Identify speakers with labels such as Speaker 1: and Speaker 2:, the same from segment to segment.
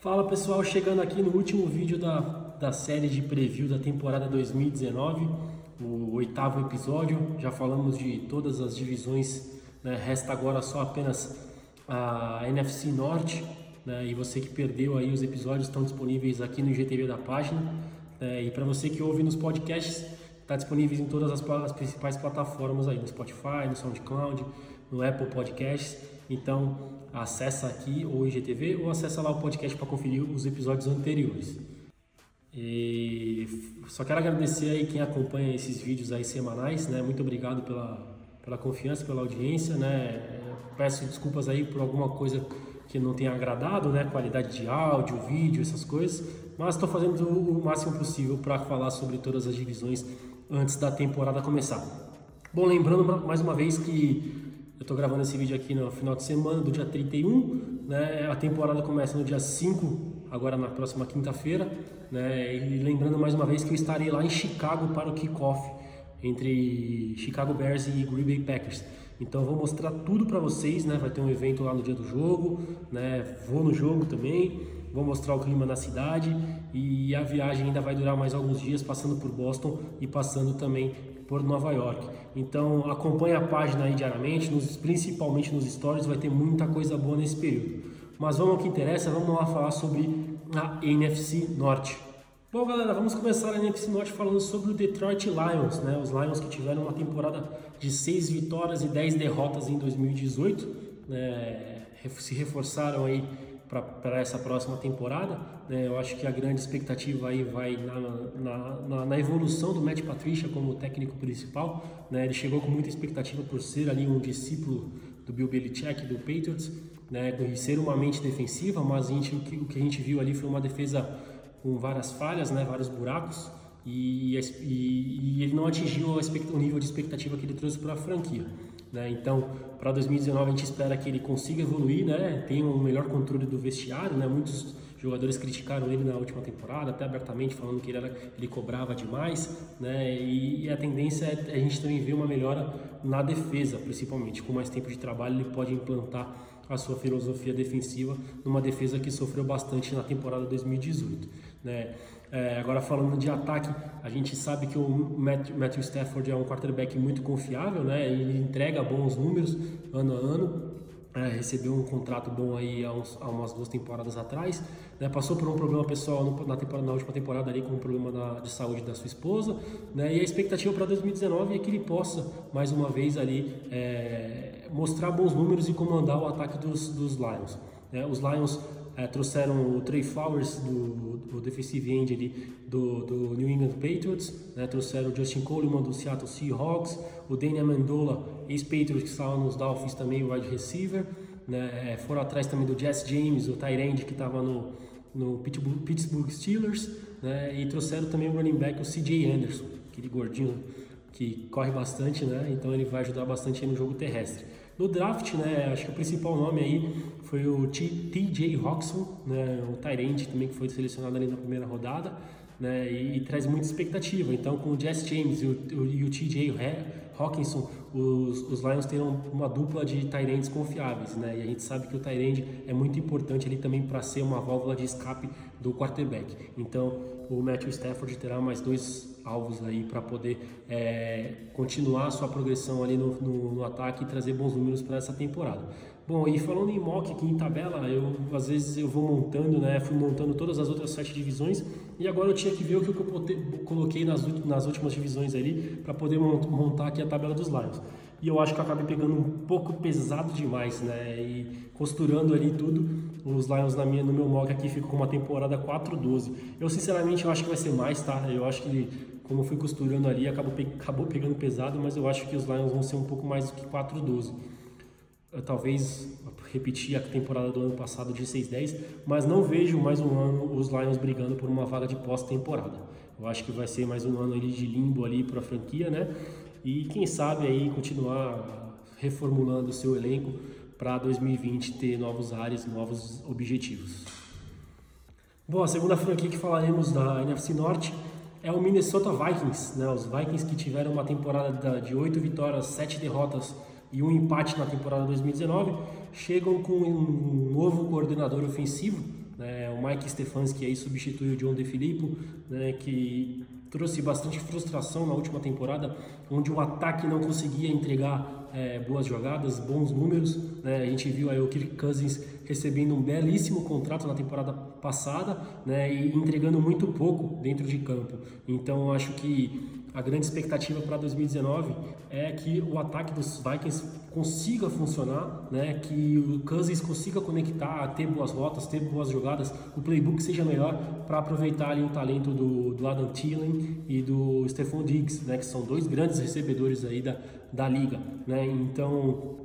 Speaker 1: Fala pessoal, chegando aqui no último vídeo da, da série de preview da temporada 2019, o oitavo episódio. Já falamos de todas as divisões, né? resta agora só apenas a NFC Norte. Né? E você que perdeu aí os episódios estão disponíveis aqui no IGTV da página. Né? E para você que ouve nos podcasts, está disponível em todas as, as principais plataformas aí, no Spotify, no SoundCloud, no Apple Podcasts. Então, acessa aqui o IGTV ou acessa lá o podcast para conferir os episódios anteriores. E só quero agradecer aí quem acompanha esses vídeos aí semanais, né? Muito obrigado pela, pela confiança, pela audiência, né? Peço desculpas aí por alguma coisa que não tenha agradado, né? Qualidade de áudio, vídeo, essas coisas, mas estou fazendo o máximo possível para falar sobre todas as divisões antes da temporada começar. Bom, lembrando mais uma vez que eu estou gravando esse vídeo aqui no final de semana, do dia 31, né? A temporada começa no dia 5, agora na próxima quinta-feira, né? E lembrando mais uma vez que eu estarei lá em Chicago para o kickoff entre Chicago Bears e Green Bay Packers. Então eu vou mostrar tudo para vocês, né? Vai ter um evento lá no dia do jogo, né? Vou no jogo também, vou mostrar o clima na cidade e a viagem ainda vai durar mais alguns dias, passando por Boston e passando também por Nova York. Então acompanhe a página aí diariamente, nos, principalmente nos stories, vai ter muita coisa boa nesse período. Mas vamos ao que interessa, vamos lá falar sobre a NFC Norte. Bom galera, vamos começar a NFC Norte falando sobre o Detroit Lions, né? Os Lions que tiveram uma temporada de 6 vitórias e 10 derrotas em 2018, né? se reforçaram aí para essa próxima temporada. Né? Eu acho que a grande expectativa aí vai na, na, na, na, evolução do Matt Patricia como técnico principal. Né? Ele chegou com muita expectativa por ser ali um discípulo do Bill Belichick do Patriots, né? e ser uma mente defensiva, mas gente, o, que, o que a gente viu ali foi uma defesa com várias falhas, né? vários buracos. E, e, e ele não atingiu o nível de expectativa que ele trouxe para a franquia. Né? Então, para 2019 a gente espera que ele consiga evoluir, né? tenha um melhor controle do vestiário. Né? Muitos jogadores criticaram ele na última temporada, até abertamente falando que ele, era, ele cobrava demais. Né? E, a tendência é a gente também ver uma melhora na defesa, principalmente. Com mais tempo de trabalho, ele pode implantar a sua filosofia defensiva numa defesa que sofreu bastante na temporada 2018. Né? É, agora falando de ataque, a gente sabe que o Matthew Stafford é um quarterback muito confiável, né? Ele entrega bons números ano a ano. É, recebeu um contrato bom aí há, uns, há, umas duas temporadas atrás, né? passou por um problema pessoal na, temporada, na última temporada ali com um problema de saúde da sua esposa, né? e a expectativa para 2019 é que ele possa mais uma vez ali é, mostrar bons números e comandar o ataque dos, dos Lions. Né? Os Lions é, trouxeram o Trey Flowers, do, do defensive end ali, do, do New England Patriots, né? trouxeram o Justin Coleman do Seattle Seahawks, o Daniel Amendola, ex-Patriots que estava nos Dolphins também, wide receiver, né? É, foram atrás também do Jess James, o Tyrande que estava no, no Pittsburgh Steelers, né? e trouxeram também o running back, o CJ Anderson, aquele gordinho que corre bastante, né? então ele vai ajudar bastante no jogo terrestre. No draft, né, acho que o principal nome aí foi o TJ Roxon, né, o Tyrant também que foi selecionado ali na primeira rodada, né, e, e traz muita expectativa. Então, com o Jess James e o, e o TJ Hawkinson, os, os Lions terão uma dupla de Tyrants confiáveis, né, e a gente sabe que o Tyrant é muito importante ali também para ser uma válvula de escape do quarterback. Então, o Matthew Stafford terá mais dois alvos aí para poder é, continuar sua progressão ali no, no, no ataque e trazer bons números para essa temporada. Bom, e falando em mock aqui em tabela, eu às vezes eu vou montando, né? Fui montando todas as outras sete divisões e agora eu tinha que ver o que eu coloquei nas, nas últimas divisões ali para poder montar aqui a tabela dos Lions. E eu acho que eu acabei pegando um pouco pesado demais, né? E costurando ali tudo, os Lions na minha, no meu mock aqui ficam com uma temporada 4-12. Eu sinceramente eu acho que vai ser mais, tá? Eu acho que como eu fui costurando ali, acabou, acabou pegando pesado, mas eu acho que os Lions vão ser um pouco mais do que 4-12. Talvez repetir a temporada do ano passado de 6-10, mas não vejo mais um ano os Lions brigando por uma vaga de pós-temporada. Eu acho que vai ser mais um ano ali de limbo ali para a franquia, né? E quem sabe aí continuar reformulando o seu elenco para 2020 ter novos áreas, novos objetivos. Bom, a segunda franquia que falaremos da NFC Norte é o Minnesota Vikings, né? Os Vikings que tiveram uma temporada de 8 vitórias, 7 derrotas e um empate na temporada 2019, chegam com um novo coordenador ofensivo, Né? O Mike Stefanski aí substitui o John DeFilippo, né? que trouxe bastante frustração na última temporada, onde o ataque não conseguia entregar é, boas jogadas, bons números. Né? A gente viu aí o Kirk Cousins recebendo um belíssimo contrato na temporada passada né? e entregando muito pouco dentro de campo. Então acho que a grande expectativa para 2019 é que o ataque dos Vikings consiga funcionar, né? que o Cousins consiga conectar, ter boas rotas, ter boas jogadas, o playbook seja melhor para aproveitar ali o talento do, do Adam Thielen e do Stephon Diggs, né? que são dois grandes recebedores aí da, da liga. Né? Então,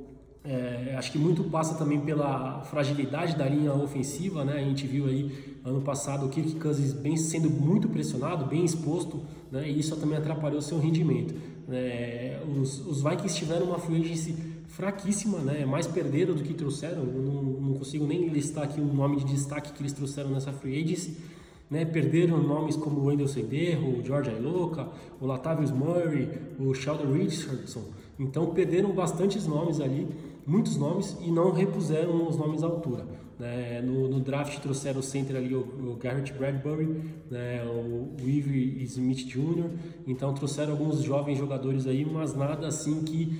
Speaker 1: é, acho que muito passa também pela fragilidade da linha ofensiva, né? A gente viu aí ano passado o Kirk Cousins bem sendo muito pressionado, bem exposto, né? E isso também atrapalhou seu rendimento. É, os, os Vikings tiveram uma free agency fraquíssima, né? Mais perderam do que trouxeram. Não, não consigo nem listar aqui o nome de destaque que eles trouxeram nessa free agency. Né, perderam nomes como o Wendell Senderro, o George Ailoka, o Latavius Murray, o Sheldon Richardson. Então perderam bastantes nomes ali muitos nomes e não repuseram os nomes à altura. Né? No, no, draft trouxeram o center ali, o, o Garrett Bradbury, né? o, o Ivy Smith Jr., então trouxeram alguns jovens jogadores aí, mas nada assim que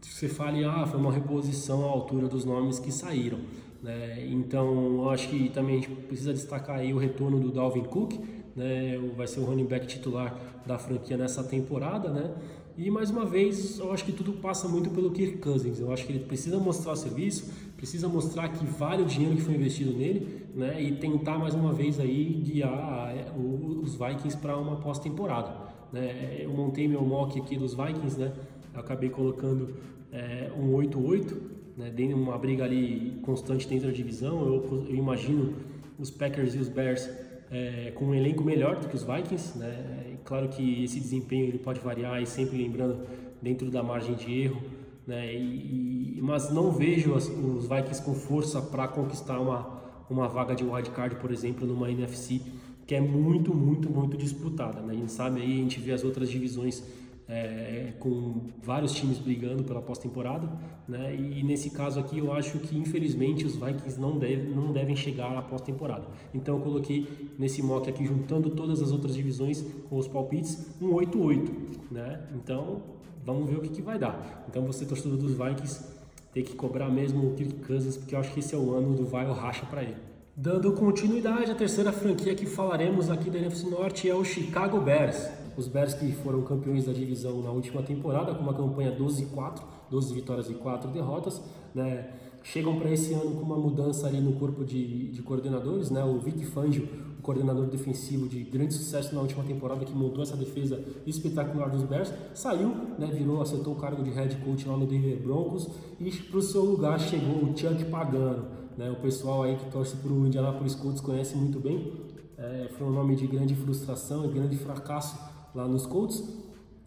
Speaker 1: você fale, ah, foi uma reposição à altura dos nomes que saíram. Né? Então, acho que também a gente precisa destacar aí o retorno do Dalvin Cook, né? vai ser o running back titular da franquia nessa temporada, né? E mais uma vez, eu acho que tudo passa muito pelo Kirk Cousins. Eu acho que ele precisa mostrar o serviço, precisa mostrar que vale o dinheiro que foi investido nele, né? E tentar mais uma vez aí guiar os Vikings para uma pós-temporada. Né? Eu montei meu mock aqui dos Vikings, né? Eu acabei colocando é, um 8-8, né? Dentro uma briga ali constante dentro da divisão. Eu, eu imagino os Packers e os Bears é, com um elenco melhor do que os Vikings, né? Claro que esse desempenho ele pode variar e sempre lembrando dentro da margem de erro, né? E, e mas não vejo as, os Vikings com força para conquistar uma uma vaga de wildcard, por exemplo, numa NFC que é muito, muito, muito disputada. Né? A gente sabe aí, a gente vê as outras divisões é, com vários times brigando pela pós-temporada, né? E nesse caso aqui eu acho que infelizmente os Vikings não devem, não devem chegar à pós-temporada. Então eu coloquei nesse mock aqui juntando todas as outras divisões com os palpites um 8-8, né? Então vamos ver o que, que vai dar. Então você torcedor dos Vikings tem que cobrar mesmo o Kirk Cousins porque eu acho que esse é o ano do vai ou racha para ele. Dando continuidade, a terceira franquia que falaremos aqui da NFC Norte é o Chicago Bears. Os Bears que foram campeões da divisão na última temporada, com uma campanha 12-4, 12 vitórias e 4 derrotas, né? chegam para esse ano com uma mudança ali no corpo de, de coordenadores, né? O Vic Fangio, o coordenador defensivo de grande sucesso na última temporada, que montou essa defesa espetacular dos Bears, saiu, né? Virou, acertou o cargo de head coach lá no Denver Broncos e para o seu lugar chegou o Chuck Pagano, né? O pessoal aí que torce para o Indianapolis Colts conhece muito bem. É, foi um nome de grande frustração e grande fracasso lá nos Colts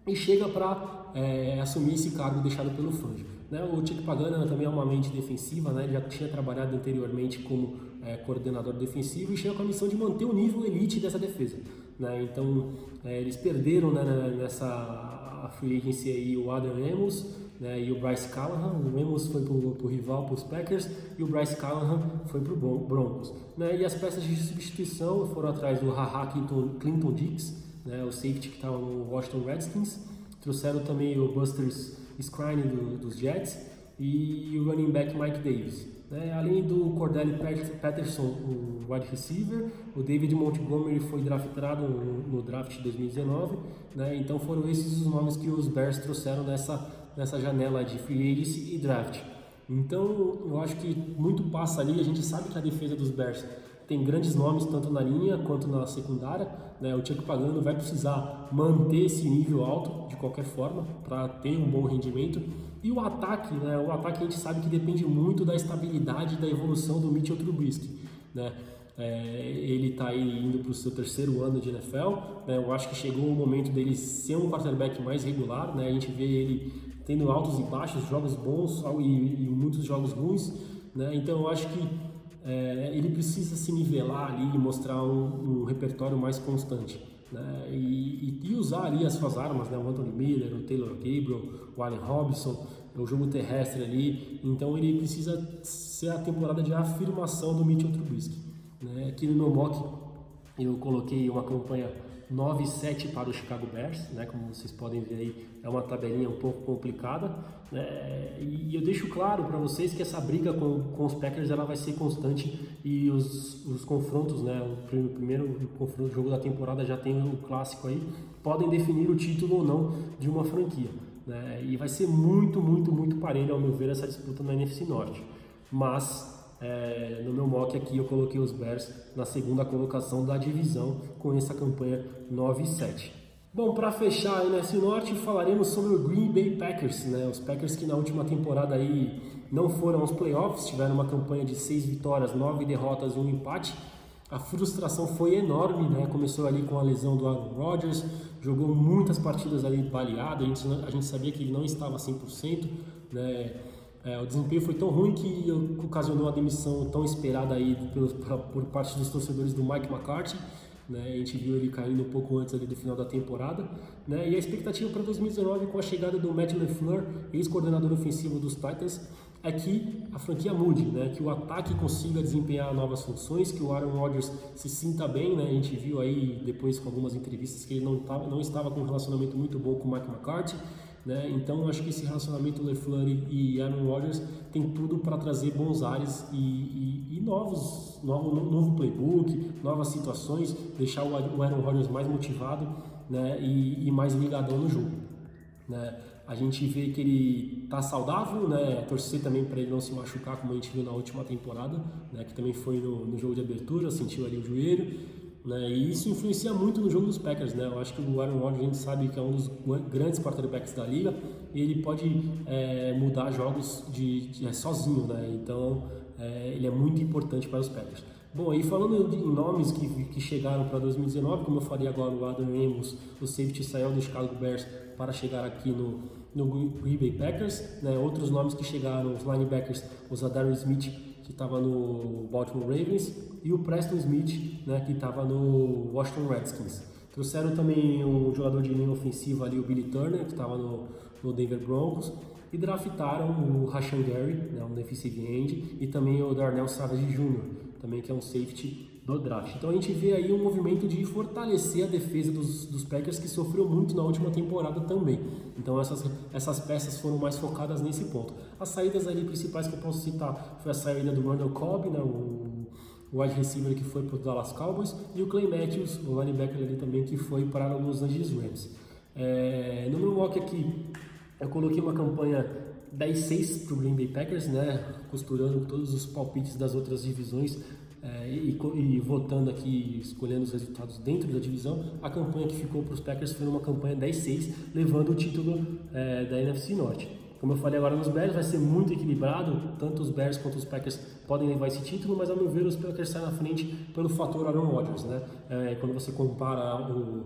Speaker 1: e chega para é, assumir esse cargo deixado pelo Fangio. Né? O Chico Pagano também é uma mente defensiva, né? ele já tinha trabalhado anteriormente como é, coordenador defensivo e chega com a missão de manter o nível elite dessa defesa. Né? Então, é, eles perderam né, nessa free agency aí o Adam Amos né, e o Bryce Callahan. O Amos foi para o rival, para os Packers, e o Bryce Callahan foi para o Broncos. Né? E as peças de substituição foram atrás do Haha Clinton, Clinton Dix, né, o safety que estava no Washington Redskins. Trouxeram também o Busters Scrine do, dos Jets e o running back Mike Davis. Né? Além do Cordell Patterson, o wide receiver, o David Montgomery foi draftado no, no draft de 2019. Né? Então foram esses os nomes que os Bears trouxeram nessa, nessa janela de free agency e draft. Então eu acho que muito passa ali, a gente sabe que a defesa dos Bears tem grandes nomes tanto na linha quanto na secundária. Né? O Chuck Pagano vai precisar manter esse nível alto de qualquer forma para ter um bom rendimento. E o ataque, né? o ataque a gente sabe que depende muito da estabilidade da evolução do Mitchell Trubisky. Né? É, ele está indo para o seu terceiro ano de NFL. Né? Eu acho que chegou o momento dele ser um quarterback mais regular. Né? A gente vê ele tendo altos e baixos, jogos bons e, e muitos jogos ruins. Né? Então eu acho que é, ele precisa se nivelar ali e mostrar um, um repertório mais constante. Né? E, e, usar ali as suas armas, né? o Anthony Miller, o Taylor Gabriel, o Allen Robinson, o jogo terrestre ali. Então ele precisa ser a temporada de afirmação do Mitchell Trubisky. Né? Aqui no meu mock eu coloquei uma campanha 9-7 para o Chicago Bears, né? como vocês podem ver aí, é uma tabelinha um pouco complicada. Né? E eu deixo claro para vocês que essa briga com, com os Packers ela vai ser constante e os, os confrontos, né? o primeiro, primeiro confronto, jogo da temporada já tem o clássico aí, podem definir o título ou não de uma franquia. Né? E vai ser muito, muito, muito parelho, ao meu ver, essa disputa na NFC Norte. Mas é, no meu mock aqui eu coloquei os Bears na segunda colocação da divisão com essa campanha 9 e 7. Bom, para fechar aí nesse norte, falaremos sobre o Green Bay Packers, né? Os Packers que na última temporada aí não foram aos playoffs, tiveram uma campanha de 6 vitórias, 9 derrotas e um empate. A frustração foi enorme, né? Começou ali com a lesão do Aaron Rodgers, jogou muitas partidas ali baleado, a gente, a gente sabia que ele não estava 100%, né? É, o desempenho foi tão ruim que ocasionou a demissão tão esperada aí por, por parte dos torcedores do Mike McCarthy. Né? A gente viu ele caindo um pouco antes ali do final da temporada. Né? E a expectativa para 2019 com a chegada do Matt LeFleur, ex-coordenador ofensivo dos Titans, é que a franquia mude, né? que o ataque consiga desempenhar novas funções, que o Aaron Rodgers se sinta bem. Né? A gente viu aí depois com algumas entrevistas que ele não, tava, não estava com um relacionamento muito bom com o Mike McCarthy. Né? Então acho que esse relacionamento LeFleur e Aaron Rodgers tem tudo para trazer bons ares e, e, e, novos, novo, novo playbook, novas situações, deixar o Aaron Rodgers mais motivado né? e, e mais ligadão no jogo. Né? A gente vê que ele está saudável, né? Torcer também para ele não se machucar, como a gente viu na última temporada, né? Que também foi no, no jogo de abertura, sentiu ali o joelho. Né? E isso influencia muito no jogo dos Packers, né? Eu acho que o Aaron Rodgers a gente sabe que é um dos grandes quarterbacks da liga e ele pode é, mudar jogos de, de é, sozinho, né? Então é, ele é muito importante para os Packers. Bom, e falando em nomes que, que chegaram para 2019, como eu falei agora, o Adam Amos, o safety saiu do Chicago Bears para chegar aqui no, no Green Bay Packers, né? Outros nomes que chegaram, os linebackers, o Zadar Smith que estava no Baltimore Ravens, e o Preston Smith, né, que estava no Washington Redskins. Trouxeram também um jogador de linha ofensiva ali, o Billy Turner, que estava no, no Denver Broncos, e draftaram o Rashan Gary, né, um defensive end, e também o Darnell Savage Jr., também que é um safety do draft. Então a gente vê aí um movimento de fortalecer a defesa dos, dos Packers que sofreu muito na última temporada também. Então essas, essas peças foram mais focadas nesse ponto. As saídas ali principais que eu posso citar foi a saída do Randall Cobb, né, o, o wide receiver que foi para o Dallas Cowboys, e o Clay Matthews, o linebacker ali também que foi para os Los Angeles Rams. É, no meu mock aqui eu coloquei uma campanha 10-6 para o Green Bay Packers, né, costurando todos os palpites das outras divisões é, e, e, votando aqui, escolhendo os resultados dentro da divisão, a campanha que ficou para os Packers foi uma campanha 10-6, levando o título é, da NFC Norte. Como eu falei agora nos Bears, vai ser muito equilibrado, tanto os Bears quanto os Packers podem levar esse título, mas ao meu ver os Packers saem na frente pelo fator Aaron Rodgers, né? É, quando você compara o,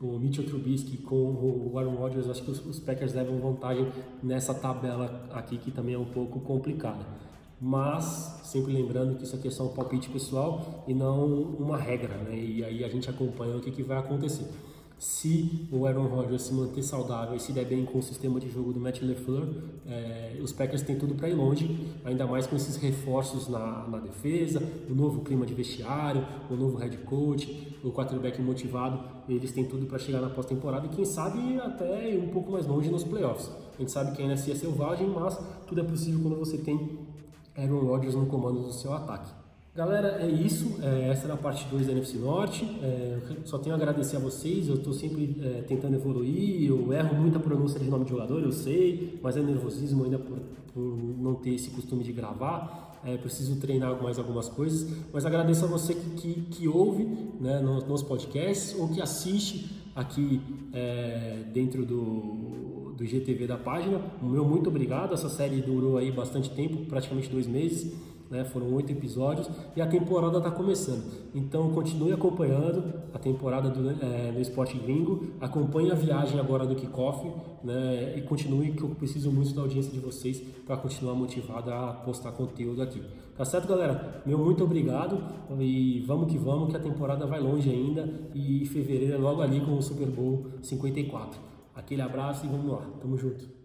Speaker 1: o Mitchell Trubisky com o Aaron Rodgers, acho que os, os Packers levam vantagem nessa tabela aqui que também é um pouco complicada mas sempre lembrando que isso aqui é só um palpite pessoal e não uma regra, né? E aí a gente acompanha o que, que vai acontecer. Se o Aaron Rodgers se manter saudável e se der bem com o sistema de jogo do Matt LeFleur, é, os Packers têm tudo para ir longe, ainda mais com esses reforços na, na defesa, o novo clima de vestiário, o novo head coach, o quarterback motivado, eles têm tudo para chegar na pós-temporada e quem sabe até ir um pouco mais longe nos playoffs. A gente sabe que a NFC é selvagem, mas tudo é possível quando você tem Aaron Rodgers no comando do seu ataque. Galera, é isso. É, essa era a parte 2 da NFC Norte. É, só tenho a agradecer a vocês. Eu estou sempre é, tentando evoluir. Eu erro muito a pronúncia de nome de jogador, eu sei, mas é nervosismo ainda por, por não ter esse costume de gravar. É, preciso treinar mais algumas coisas. Mas agradeço a você que, que, que ouve né, nos, nos podcasts ou que assiste aqui é, dentro do, do GTV da página. O meu muito obrigado. Essa série durou aí bastante tempo, praticamente dois meses. Né? Foram oito episódios e a temporada está começando. Então continue acompanhando a temporada do, é, do Esporte Gringo, acompanhe a viagem agora do Kickoff né? e continue que eu preciso muito da audiência de vocês para continuar motivado a postar conteúdo aqui. Tá certo, galera? Meu muito obrigado e vamos que vamos que a temporada vai longe ainda e fevereiro é logo ali com o Super Bowl 54. Aquele abraço e vamos lá. Tamo junto.